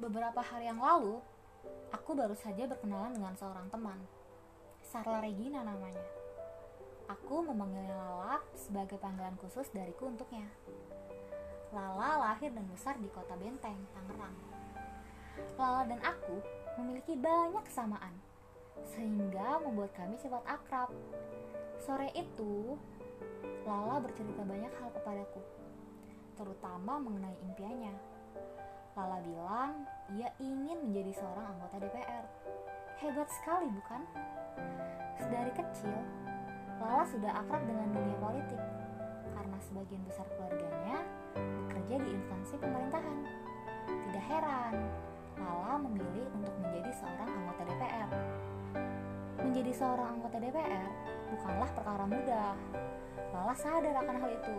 Beberapa hari yang lalu, aku baru saja berkenalan dengan seorang teman. Sarla Regina namanya. Aku memanggilnya Lala sebagai panggilan khusus dariku untuknya. Lala lahir dan besar di kota Benteng, Tangerang. Lala dan aku memiliki banyak kesamaan, sehingga membuat kami cepat akrab. Sore itu, Lala bercerita banyak hal kepadaku, terutama mengenai impiannya. Lala bilang ia ingin menjadi seorang anggota DPR. Hebat sekali, bukan? Sedari kecil, Lala sudah akrab dengan dunia politik karena sebagian besar keluarganya bekerja di instansi pemerintahan. Tidak heran, Lala memilih untuk menjadi seorang anggota DPR. Menjadi seorang anggota DPR bukanlah perkara mudah. Lala sadar akan hal itu,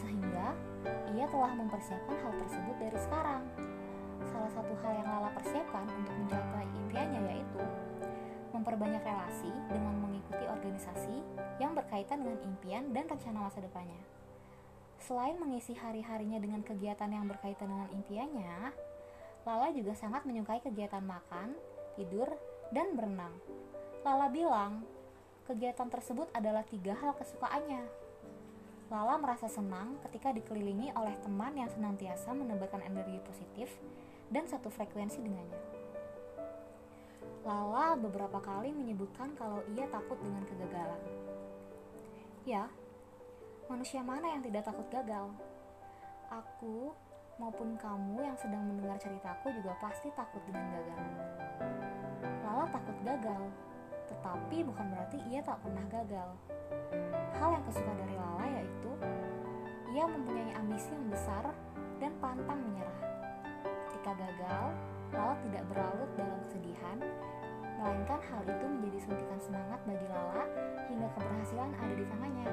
sehingga ia telah mempersiapkan hal tersebut dari sekarang. Salah satu hal yang Lala persiapkan untuk mencapai impiannya yaitu memperbanyak relasi dengan mengikuti organisasi yang berkaitan dengan impian dan rencana masa depannya. Selain mengisi hari-harinya dengan kegiatan yang berkaitan dengan impiannya, Lala juga sangat menyukai kegiatan makan, tidur, dan berenang. Lala bilang, kegiatan tersebut adalah tiga hal kesukaannya. Lala merasa senang ketika dikelilingi oleh teman yang senantiasa menebarkan energi positif dan satu frekuensi dengannya. Lala beberapa kali menyebutkan kalau ia takut dengan kegagalan. Ya, manusia mana yang tidak takut gagal? Aku maupun kamu yang sedang mendengar ceritaku juga pasti takut dengan gagal. Lala takut gagal, tetapi bukan berarti ia tak pernah gagal. Hal yang kesuka dari Lala yaitu ia mempunyai ambisi yang besar dan pantang menyerah. Ketika gagal, Lala tidak berlarut dalam kesedihan, melainkan hal itu menjadi suntikan semangat bagi Lala hingga keberhasilan ada di tangannya.